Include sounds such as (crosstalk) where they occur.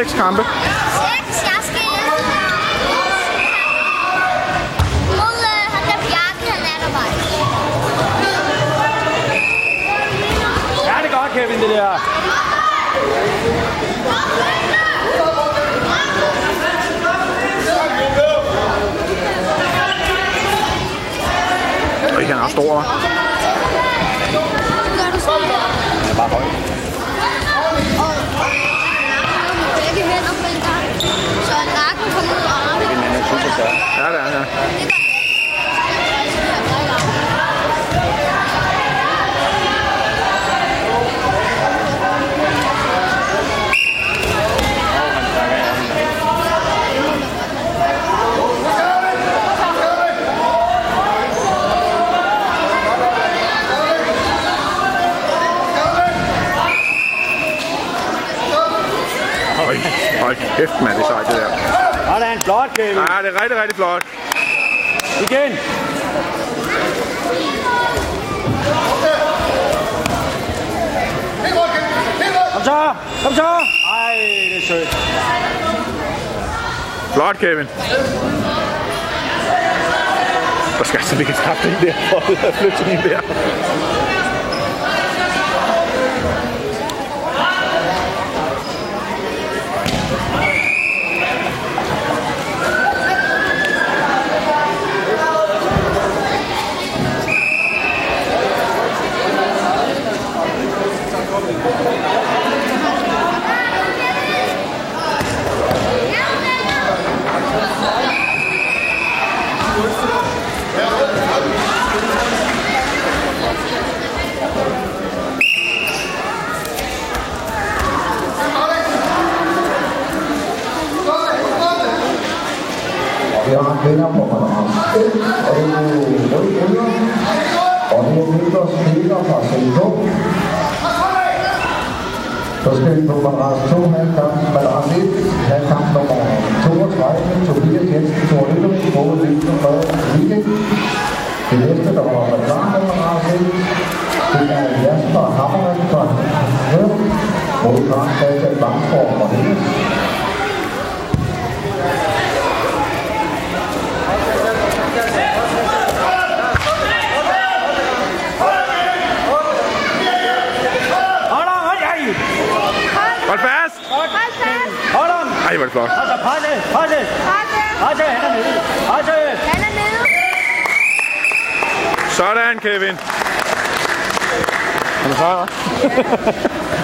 Seks kampe. Seks, jeg skal mod øh, han der Bjarke, han er der bare. Ja, det er godt, Kevin, det der. Og ikke han er stor, hva'? Gør du sådan der? Han er bare høj. Og med begge hænder på en gang. Så en rakken kommer ud af armen. Kevin, han er super større. Ja, det er han, ja. Det gør Han trækker i armen. Hold, hold kæft, Sådan, flot, Kevin. Ja, det er rigtig, rigtig flot. Igen. Kom så, kom så. Ej, det er sødt. Flot, Kevin. Der skal altså ligge tabt den der, for at flytte sådan en der. Bryder. Og det er Mikkel Spiller fra CK. Så skal vi på konkurrence 2 halvkamp kamp 1, halvkamp nummer 32, Tobias Jensen, Thor Lykke, Både Lille og Frederik Weekend. Det næste, der var klar på konkurrence 1, det er Jasper Hammermann fra Høv, mod Frank Basse Bangsborg fra Hendes. Hold on, hold ej. Hold fast! Hold. Hold on. Ej, hvor er det flot. Altså, presse, presse. Presse. Presse, han er nede. Presse. Han er nede. Sådan, Kevin. Han er far, (laughs) (laughs)